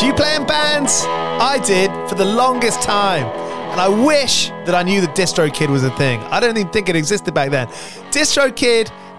Do you play in bands? I did for the longest time. And I wish that I knew that DistroKid was a thing. I don't even think it existed back then. DistroKid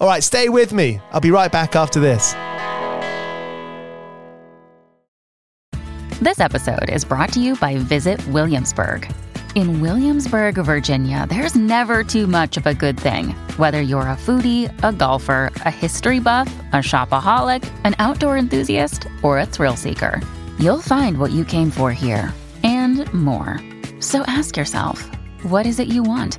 All right, stay with me. I'll be right back after this. This episode is brought to you by Visit Williamsburg. In Williamsburg, Virginia, there's never too much of a good thing. Whether you're a foodie, a golfer, a history buff, a shopaholic, an outdoor enthusiast, or a thrill seeker, you'll find what you came for here and more. So ask yourself, what is it you want?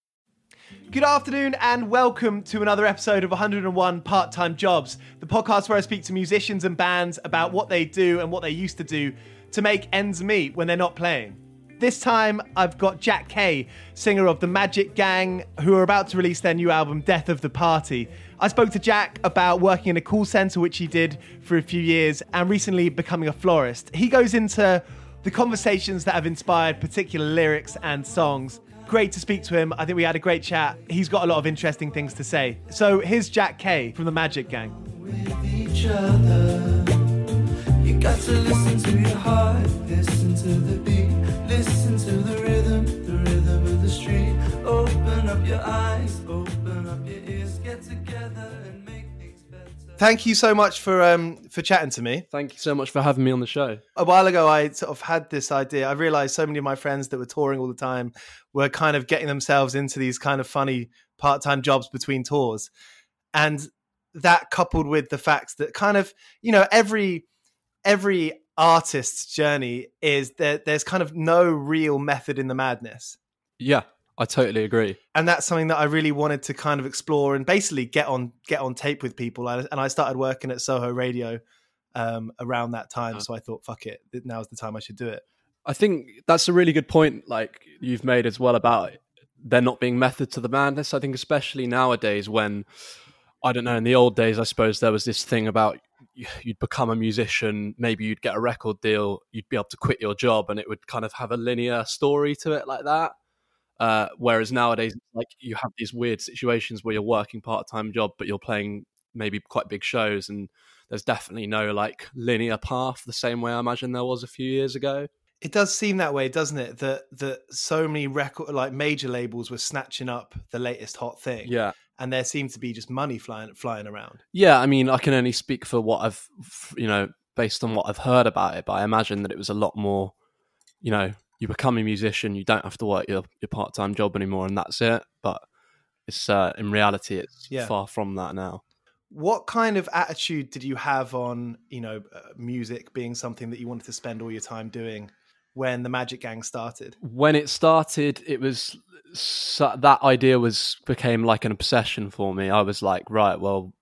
Good afternoon and welcome to another episode of 101 Part Time Jobs, the podcast where I speak to musicians and bands about what they do and what they used to do to make ends meet when they're not playing. This time I've got Jack Kay, singer of the Magic Gang, who are about to release their new album Death of the Party. I spoke to Jack about working in a call centre, which he did for a few years, and recently becoming a florist. He goes into the conversations that have inspired particular lyrics and songs great to speak to him. I think we had a great chat. He's got a lot of interesting things to say. So here's Jack Kay from the Magic Gang. You got to listen to your heart, listen to the beat, listen to the rhythm, the rhythm of the street. Open up your eyes, open up your ears, get together and make things better. Thank you so much for um for chatting to me. Thank you so much for having me on the show. A while ago, I sort of had this idea. I realized so many of my friends that were touring all the time were kind of getting themselves into these kind of funny part-time jobs between tours, and that coupled with the fact that kind of you know every every artist's journey is that there's kind of no real method in the madness. Yeah, I totally agree. and that's something that I really wanted to kind of explore and basically get on get on tape with people. And and I started working at Soho Radio um, around that time, so I thought, fuck it, now's the time I should do it. I think that's a really good point, like you've made as well about there not being method to the madness. I think especially nowadays when I don't know, in the old days, I suppose there was this thing about you'd become a musician, maybe you'd get a record deal, you'd be able to quit your job, and it would kind of have a linear story to it like that. Uh, whereas nowadays, like you have these weird situations where you're working part time job, but you're playing maybe quite big shows, and there's definitely no like linear path the same way I imagine there was a few years ago. It does seem that way, doesn't it? That that so many record like major labels were snatching up the latest hot thing, Yeah, and there seemed to be just money flying flying around. Yeah, I mean, I can only speak for what I've, you know, based on what I've heard about it, but I imagine that it was a lot more, you know, you become a musician, you don't have to work your, your part time job anymore, and that's it. But it's uh, in reality, it's Yeah. far from that now. What kind of attitude did you have on you know uh, music being something that you wanted to spend all your time doing when the Magic Gang started? When it started, it was so, that idea was became like an obsession for me. I was like, right, well,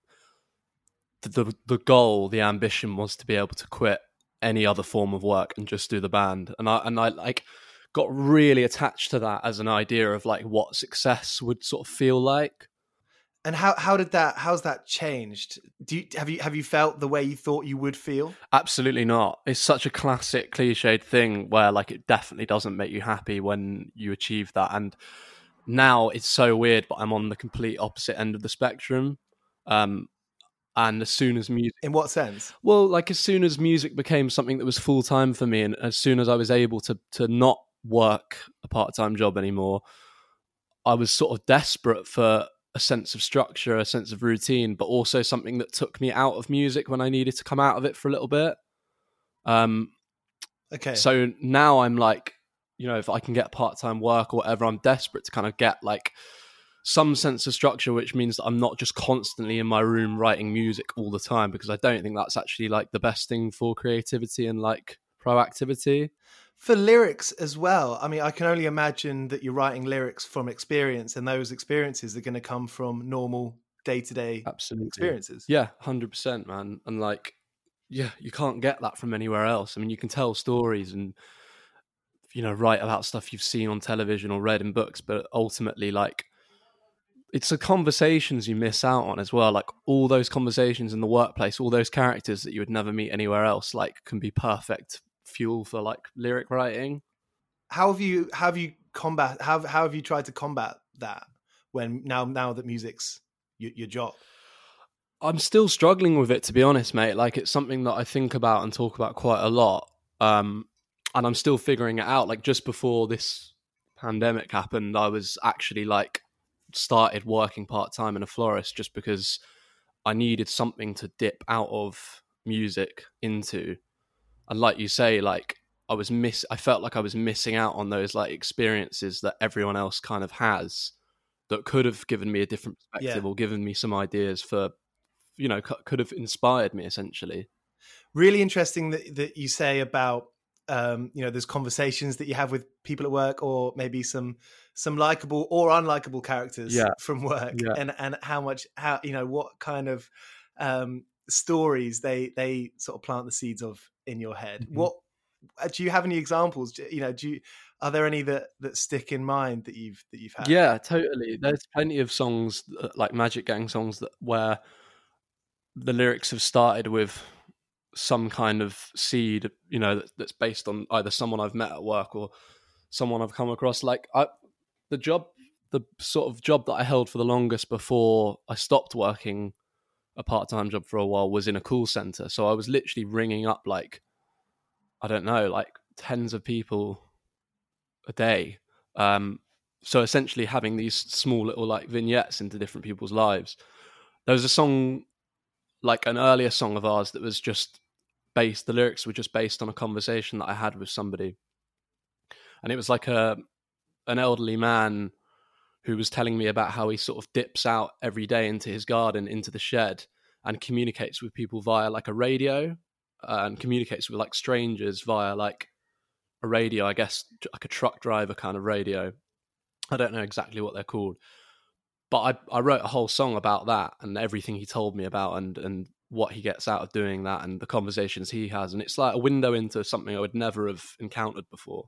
the, the the goal, the ambition was to be able to quit any other form of work and just do the band. And I and I like got really attached to that as an idea of like what success would sort of feel like. And how how did that how's that changed? Do you have you have you felt the way you thought you would feel? Absolutely not. It's such a classic cliched thing where like it definitely doesn't make you happy when you achieve that. And now it's so weird, but I'm on the complete opposite end of the spectrum. Um and as soon as music In what sense? well, like as soon as music became something that was full time for me, and as soon as I was able to to not work a part time job anymore, I was sort of desperate for a sense of structure, a sense of routine, but also something that took me out of music when I needed to come out of it for a little bit. Um, Okay. so now I'm like, you know, if I can get part time work or whatever, I'm desperate to kind of get like some sense of structure, which means that I'm not just constantly in my room writing music all the time because I don't think that's actually like the best thing for creativity and like proactivity. For lyrics as well i mean i can only imagine that you're writing lyrics from experience and those experiences are going to come from normal day-to-day Absolutely. experiences Yeah, hundred percent, man. And like, yeah, you can't get that from anywhere else. I mean, you can tell stories and you know write about stuff you've seen on television or read in books, but ultimately, like, it's the conversations you miss out on as well. Like all those conversations in the workplace, all those characters that you would never meet anywhere else, like, can be perfect fuel for like lyric writing. how have you how have you combat how, how have you tried to combat that when now now that music's your, your job I'm still struggling with it to be honest, mate. Like it's something that I think about and talk about quite a lot. Um and I'm still figuring it out. Like just before this pandemic happened, I was actually like started working part time in a florist just because I needed something to dip out of music into. And like you say, like I was miss I felt like I was missing out on those like experiences that everyone else kind of has that could have given me a different perspective Yeah. or given me some ideas for you know c- could have inspired me essentially really interesting that, that you say about um, you know there's conversations that you have with people at work or maybe some some likable or unlikable characters Yeah. from work Yeah. and and how much how you know what kind of um, stories they they sort of plant the seeds of in your head Mhm. what uh, do you have any examples Do- you know do you are there any that that stick in mind that you've that you've had Yeah, totally. There's plenty of songs uh, like Magic Gang songs that where the lyrics have started with some kind of seed, you know, that, that's based on either someone I've met at work or someone I've come across. Like I, the job, the sort of job that I held for the longest before I stopped working a part-time job for a while was in a call center. So I was literally ringing up like, I don't know, like tens of people a day. Um, so essentially having these small little like vignettes into different people's lives there was a song like an earlier song of ours that was just based the lyrics were just based on a conversation that i had with somebody and it was like a an elderly man who was telling me about how he sort of dips out every day into his garden into the shed and communicates with people via like a radio uh, and communicates with like strangers via like a radio i guess like a truck driver kind of radio I don't know exactly what they're called, but I I wrote a whole song about that and everything he told me about and and what he gets out of doing that and the conversations he has and it's like a window into something I would never have encountered before.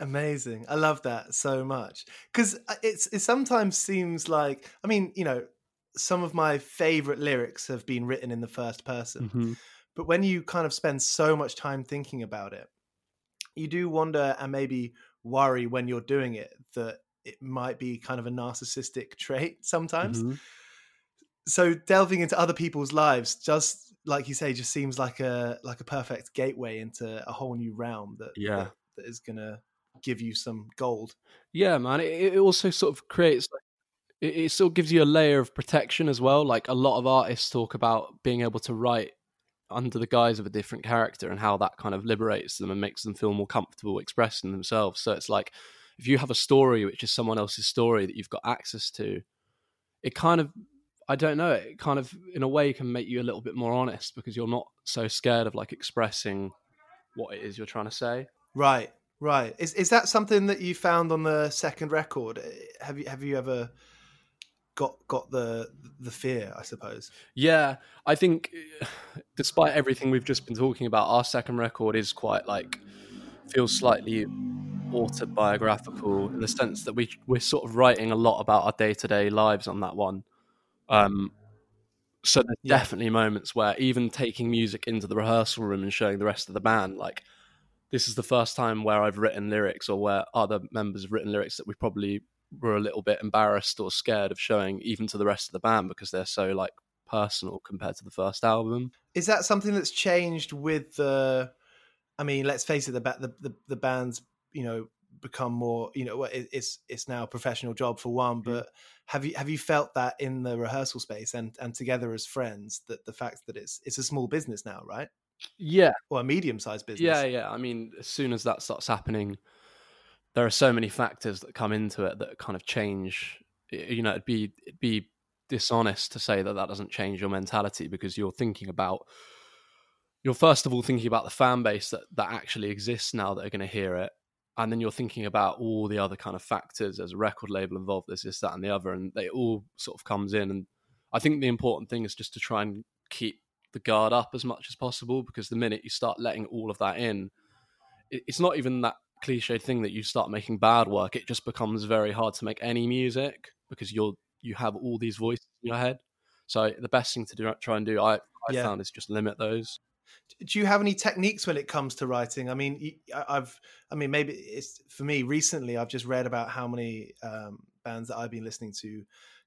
Amazing. I love that so much because it's it sometimes seems like I mean you know some of my favorite lyrics have been written in the first person, Mm-hmm. but when you kind of spend so much time thinking about it, you do wonder and maybe worry when you're doing it that it might be kind of a narcissistic trait sometimes. Mhm. So delving into other people's lives just like you say just seems like a like a perfect gateway into a whole new realm that Yeah. that, that is going to give you some gold. Yeah, man. It, it also sort of creates it, it sort gives you a layer of protection as well. Like a lot of artists talk about being able to write under the guise of a different character and how that kind of liberates them and makes them feel more comfortable expressing themselves. So it's like if you have a story which is someone else's story that you've got access to, it kind of I don't know, it kind of in a way can make you a little bit more honest because you're not so scared of like expressing what it is you're trying to say. Right, right. Is is that something that you found on the second record? Eh, Have you have you ever got got the the fear? I suppose. Yeah, I think despite everything we've just been talking about, our second record is quite like feels slightly autobiographical in the sense that we we're sort of writing a lot about our day to day lives on that one. Um, so there's Yeah. definitely moments where even taking music into the rehearsal room and showing the rest of the band, like this is the first time where I've written lyrics or where other members have written lyrics that we probably were a little bit embarrassed or scared of showing even to the rest of the band because they're so like personal compared to the first album. Is that something that's changed with the? I mean, let's face it, the the the, the band's you know become more you know it's it's now a professional job for one mm-hmm. but have you have you felt that in the rehearsal space and and together as friends that the fact that it's it's a small business now right Yeah, or a medium sized business yeah, yeah. I mean, as soon as that starts happening, there are so many factors that come into it that kind of change. You know, it'd be it'd be dishonest to say that that doesn't change your mentality because you're thinking about you're first of all thinking about the fan base that that actually exists now that are going to hear it and then you're thinking about all the other kind of factors there's a record label involved there's this that and the other and they all sort of comes in and i think the important thing is just to try and keep the guard up as much as possible because the minute you start letting all of that in it's not even that cliche thing that you start making bad work it just becomes very hard to make any music because you're you have all these voices in your head so the best thing to do try and do i i Yeah. found is just limit those do you have any techniques when it comes to writing? I mean, I've, I mean, maybe it's for me recently. I've just read about how many um, bands that I've been listening to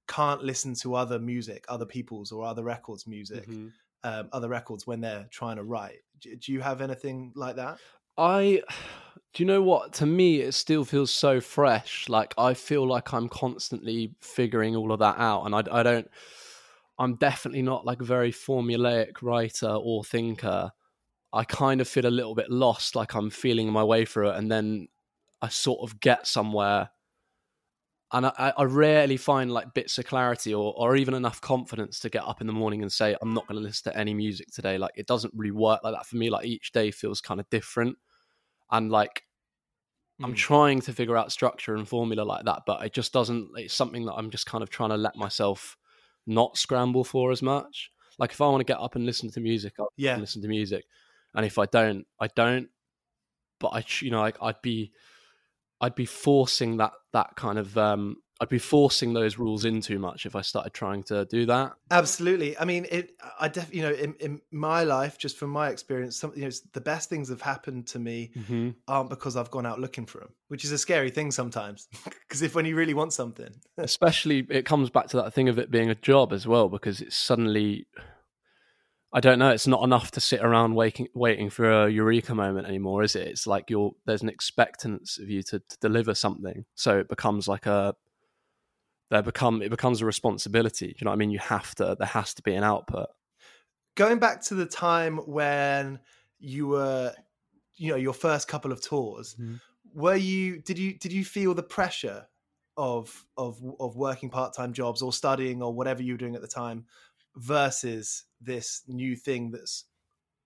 can't listen to other music, other people's or other records' music, Mhm. Um, other records when they're trying to write. Do, do you have anything like that? I do you know what? To me, it still feels so fresh. Like I feel like I'm constantly figuring all of that out, and I, I don't. I'm definitely not like a very formulaic writer or thinker. I kind of feel a little bit lost, like I'm feeling my way through it, and then I sort of get somewhere. And I, I rarely find like bits of clarity or, or even enough confidence to get up in the morning and say, I'm not going to listen to any music today. Like, it doesn't really work like that for me. Like, each day feels kind of different and like I'm Mm. trying to figure out structure and formula like that, but it just doesn't. It's something that I'm just kind of trying to let myself not scramble for as much. Like if I want to get up and listen to music, I'll Yeah. listen to music, and if I don't, I don't. But I, you know, I, I'd be, I'd be forcing that that kind of, um, I'd be forcing those rules in too much if I started trying to do that. Absolutely. I mean, it. I def, you know, in, in my life, just from my experience, some, you know, the best things have happened to me Mm-hmm. aren't because I've gone out looking for them, which is a scary thing sometimes. Because if when you really want something, especially it comes back to that thing of it being a job as well because it's suddenly i don't know it's not enough to sit around waiting waiting for a eureka moment anymore is it it's like you're there's an expectance of you to, to deliver something so it becomes like a there become it becomes a responsibility you know what i mean you have to there has to be an output going back to the time when you were, you know, your first couple of tours, Mhm. were you? Did you did you feel the pressure of of of working part time jobs or studying or whatever you were doing at the time versus this new thing that's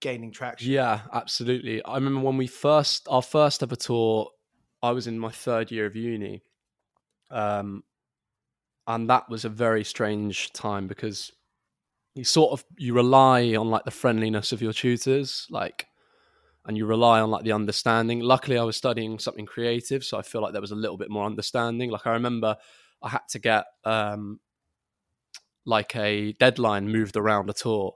gaining traction? Yeah, absolutely. I remember when we first our first ever tour, I was in my third year of uni, Um, and that was a very strange time because you sort of you rely on like the friendliness of your tutors, like, and you rely on like the understanding. Luckily, I was studying something creative, so I feel like there was a little bit more understanding. Like I remember I had to get um, like a deadline moved around a tour.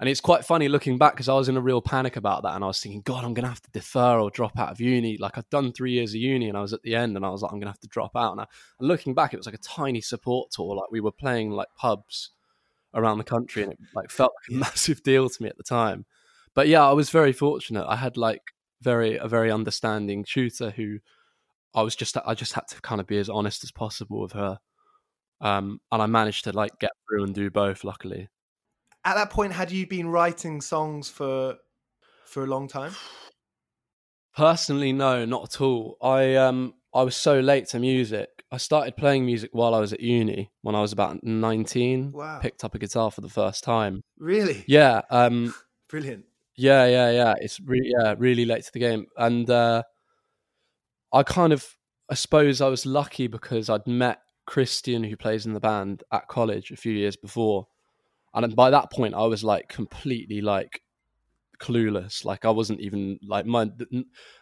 And it's quite funny looking back because I was in a real panic about that. And I was thinking, God, I'm going to have to defer or drop out of uni. Like I'd done three years of uni and I was at the end and I was like, I'm going to have to drop out. And, I, and looking back, it was like a tiny support tour. Like we were playing like pubs around the country and it like felt like a massive deal to me at the time. But yeah, I was very fortunate. I had like very, a very understanding tutor who I was just, I just had to kind of be as honest as possible with her. Um, and I managed to like get through and do both, luckily at that point, had you been writing songs for for a long time? Personally, no, not at all. I um I was so late to music. I started playing music while I was at uni when I was about 19. Wow. Picked up a guitar for the first time. Really? Yeah. Um Brilliant. Yeah, yeah, yeah. It's really yeah, really late to the game. And uh I kind of I suppose I was lucky because I'd met Christian who plays in the band at college a few years before. And by that point i was like completely like clueless. Like i wasn't even like my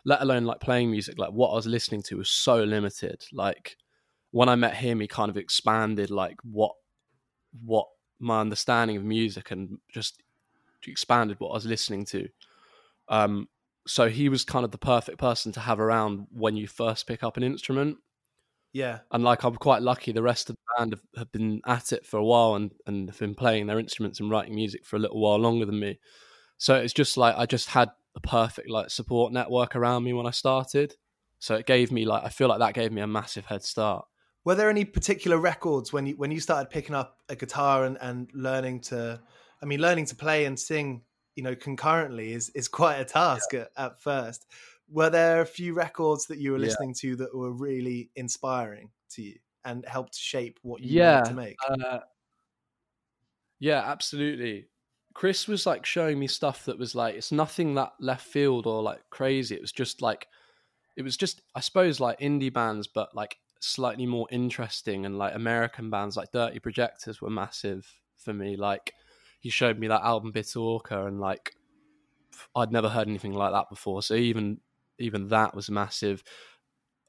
let alone like playing music like what i was listening to was so limited. Like when i met him he kind of expanded like what what my understanding of music and just expanded what i was listening to. Um so he was kind of the perfect person to have around when you first pick up an instrument yeah. And like I'm quite lucky the rest of the band have, have, been at it for a while and, and have been playing their instruments and writing music for a little while longer than me. So it's just like I just had a perfect like support network around me when I started. So it gave me like I feel like that gave me a massive head start. Were there any particular records when you when you started picking up a guitar and, and learning to I mean learning to play and sing, you know, concurrently is is quite a task yeah. at, at first were there a few records that you were listening yeah. to that were really inspiring to you and helped shape what you yeah, wanted to make? Uh, yeah, absolutely. Chris was like showing me stuff that was like it's nothing that left field or like crazy. It was just like it was just I suppose like indie bands, but like slightly more interesting and like American bands like Dirty Projectors were massive for me. Like he showed me that album Bitte Orca and like I'd never heard anything like that before. So even even that was massive.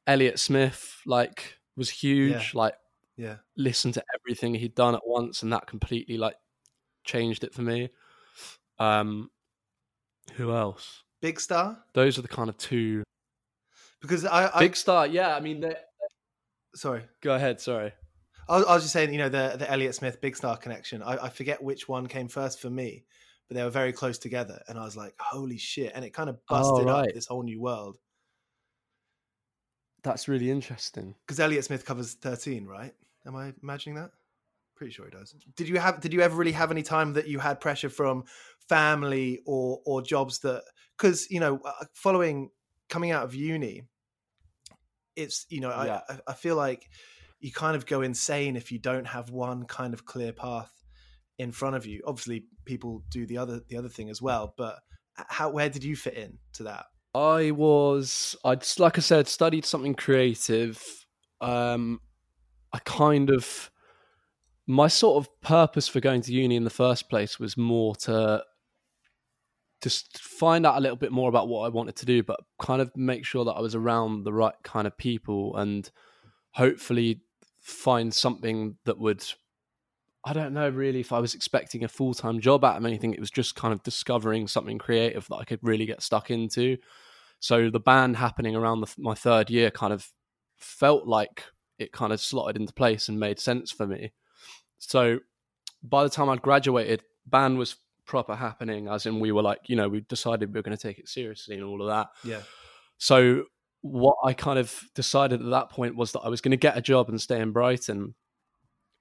Elliott Smith, like, was huge. Yeah. Like, yeah, listened to everything he'd done at once, and that completely like changed it for me. Um, who else? Big Star. Those are the kind of two. Because I, I Big Star, yeah. I mean, sorry. Go ahead. Sorry. I was, I was just saying, you know, the the Elliott Smith Big Star connection. I, I forget which one came first for me, but they were very close together. And I was like, holy shit. And it kind of oh, busted oh, right. up this whole new world. That's really interesting. Because Elliott Smith covers 13, right? Am I imagining that? Pretty sure he does. Did you have did you ever really have any time that you had pressure from family or or jobs that because you know uh, following coming out of uni it's you know yeah. I I feel like you kind of go insane if you don't have one kind of clear path in front of you. Obviously, people do the other the other thing as well. But how where did you fit in to that? I was I just like I said studied something creative. Um, I kind of my sort of purpose for going to uni in the first place was more to just find out a little bit more about what I wanted to do, but kind of make sure that I was around the right kind of people and hopefully find something that would I don't know really if I was expecting a full time job out of anything. It was just kind of discovering something creative that I could really get stuck into. So the band happening around the, my third year kind of felt like it kind of slotted into place and made sense for me. So by the time I'd graduated, band was proper happening, as in we were like, you know, we decided we were going to take it seriously and all of that. Yeah. So what I kind of decided at that point was that I was going to get a job and stay in Brighton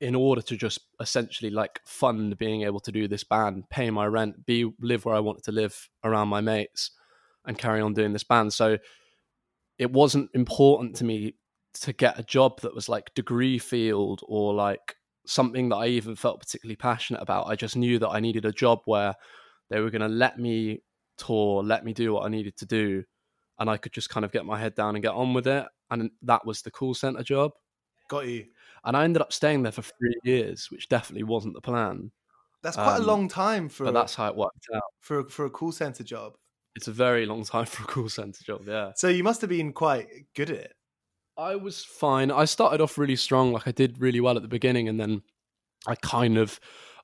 in order to just essentially like fund being able to do this band, pay my rent, be live where I wanted to live around my mates, and carry on doing this band. So it wasn't important to me to get a job that was like degree field or like something that I even felt particularly passionate about. I just knew that I needed a job where they were going to let me tour, let me do what I needed to do, and I could just kind of get my head down and get on with it. And that was the call center job. Got you. And I ended up staying there for three years, which definitely wasn't the plan. That's quite Um, a long time for But a, that's how it worked out. for a, for a call center job. It's a very long time for a call center job. Yeah. So you must have been quite good at it. I was fine. I started off really strong. Like I did really well at the beginning, and then I kind of,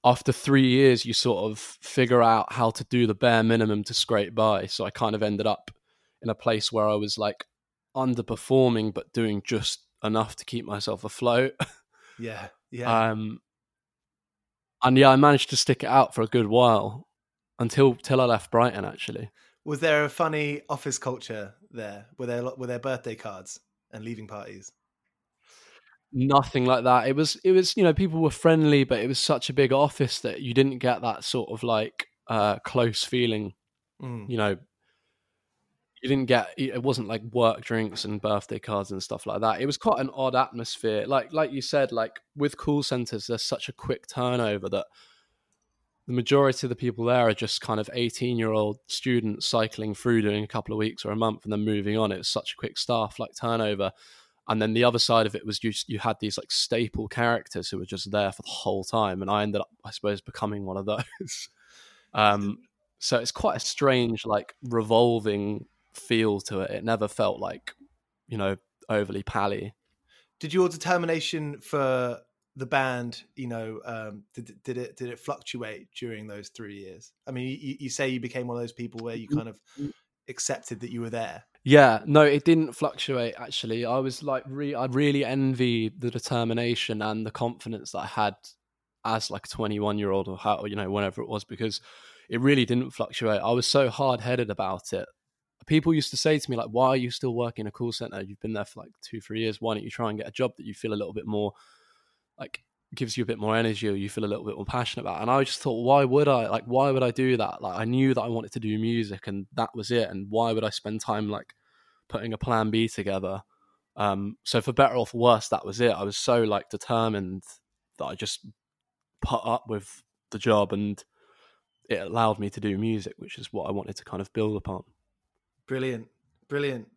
after three years, you sort of figure out how to do the bare minimum to scrape by. So I kind of ended up in a place where I was like underperforming, but doing just enough to keep myself afloat. Yeah, yeah. Um, and yeah, I managed to stick it out for a good while until till I left Brighton. Actually, Was there a funny office culture there? Were there were there birthday cards and leaving parties? nothing like that. It was it was you know people were friendly, but it was such a big office that you didn't get that sort of like uh, close feeling. Mm. You know, you didn't get it wasn't like work drinks and birthday cards and stuff like that. It was quite an odd atmosphere. Like like you said, like with call centers, there's such a quick turnover that the majority of the people there are just kind of 18 year old students cycling through doing a couple of weeks or a month and then moving on. It was such a quick staff like turnover. And then the other side of it was you you had these like staple characters who were just there for the whole time, and I ended up, I suppose, becoming one of those. um, so it's quite a strange, like revolving feel to it. It never felt like, you know, overly pally. Did your determination for the band, you know, um, did did it did it fluctuate during those three years? I mean, you, you say you became one of those people where you kind of accepted that you were there. Yeah, no, it didn't fluctuate. Actually, I was like, re- I really envy the determination and the confidence that I had as like a 21 year old or how you know whenever it was because it really didn't fluctuate. I was so hard headed about it. People used to say to me like, "Why are you still working in a call center? You've been there for like two, three years. Why don't you try and get a job that you feel a little bit more like gives you a bit more energy or you feel a little bit more passionate about?" And I just thought, why would I? Like, why would I do that? Like, I knew that I wanted to do music, and that was it. And why would I spend time like putting a plan B together? Um, so for better or for worse, that was it. I was so like determined that I just put up with the job and it allowed me to do music, which is what I wanted to kind of build upon. Brilliant, brilliant.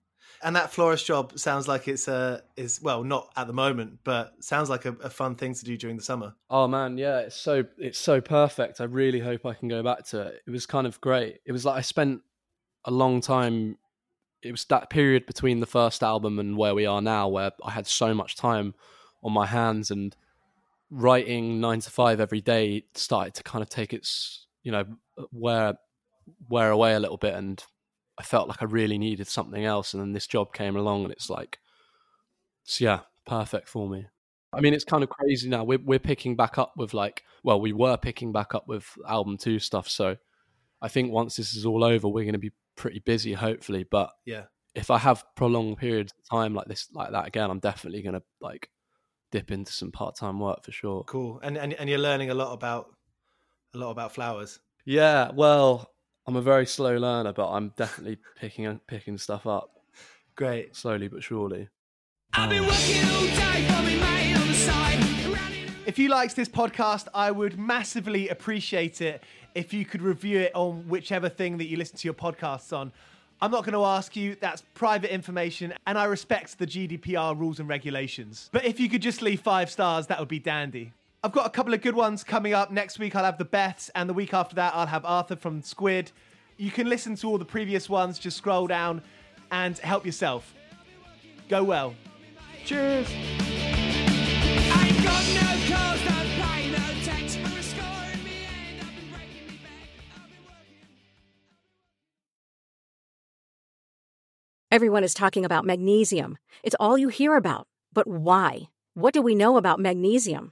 And that florist job sounds like it's a is well not at the moment, but sounds like a, a fun thing to do during the summer. Oh man, yeah, it's so it's so perfect. I really hope I can go back to it. It was kind of great. It was like I spent a long time. It was that period between the first album and where we are now, where I had so much time on my hands and writing nine to five every day started to kind of take its you know wear wear away a little bit and I felt like I really needed something else and then this job came along and it's like so yeah perfect for me I mean it's kind of crazy now we're we're picking back up with like well we were picking back up with album 2 stuff so I think once this is all over we're going to be pretty busy hopefully but Yeah, if I have prolonged periods of time like this like that again I'm definitely going to like dip into some part-time work for sure cool. And and and you're learning a lot about a lot about flowers. Yeah, well, I'm a very slow learner, but I'm definitely picking picking stuff up Great. slowly but surely. I've been working all day for mate on the side. If you liked this podcast, I would massively appreciate it if you could review it on whichever thing that you listen to your podcasts on. I'm not going to ask you, that's private information, and I respect the GDPR rules and regulations. But if you could just leave five stars, that would be dandy. I've got a couple of good ones coming up. Next week, I'll have the Beths, and the week after that, I'll have Arthur from Squid. You can listen to all the previous ones, just scroll down and help yourself. Go well. Cheers. I ain't got no cause, no pay, no tax. I'm a score in the end. I've been breaking me back. I've been working. Everyone is talking about magnesium. It's all you hear about. But why? What do we know about magnesium?